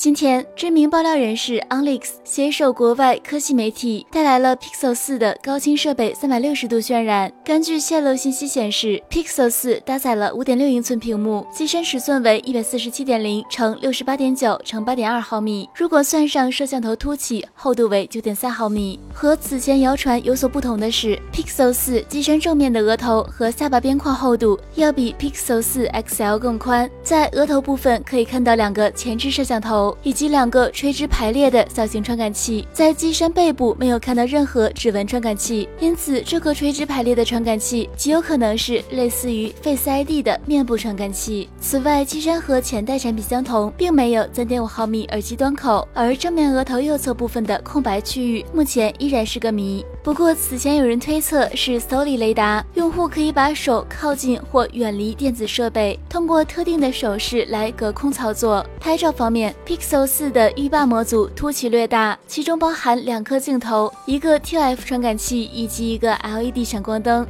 今天，知名爆料人士 Onyx 携手国外科技媒体带来了 Pixel 4的高清设备三百六十度渲染。根据泄露信息显示，Pixel 4搭载了五点六英寸屏幕，机身尺寸为一百四十七点零乘六十八点九乘八点二毫米。如果算上摄像头凸起，厚度为九点三毫米。和此前谣传有所不同的是，Pixel 4机身正面的额头和下巴边框厚度要比 Pixel 4 XL 更宽，在额头部分可以看到两个前置摄像头。以及两个垂直排列的小型传感器，在机身背部没有看到任何指纹传感器，因此这个垂直排列的传感器极有可能是类似于 Face ID 的面部传感器。此外，机身和前代产品相同，并没有3.5毫米耳机端口，而正面额头右侧部分的空白区域目前依然是个谜。不过，此前有人推测是 Soli 雷达，用户可以把手靠近或远离电子设备，通过特定的手势来隔空操作。拍照方面，Pik，Pixel 4的浴霸模组凸起略大，其中包含两颗镜头、一个 TF 传感器以及一个 LED 闪光灯。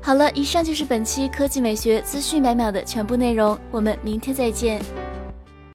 好了，以上就是本期科技美学资讯百秒的全部内容，我们明天再见。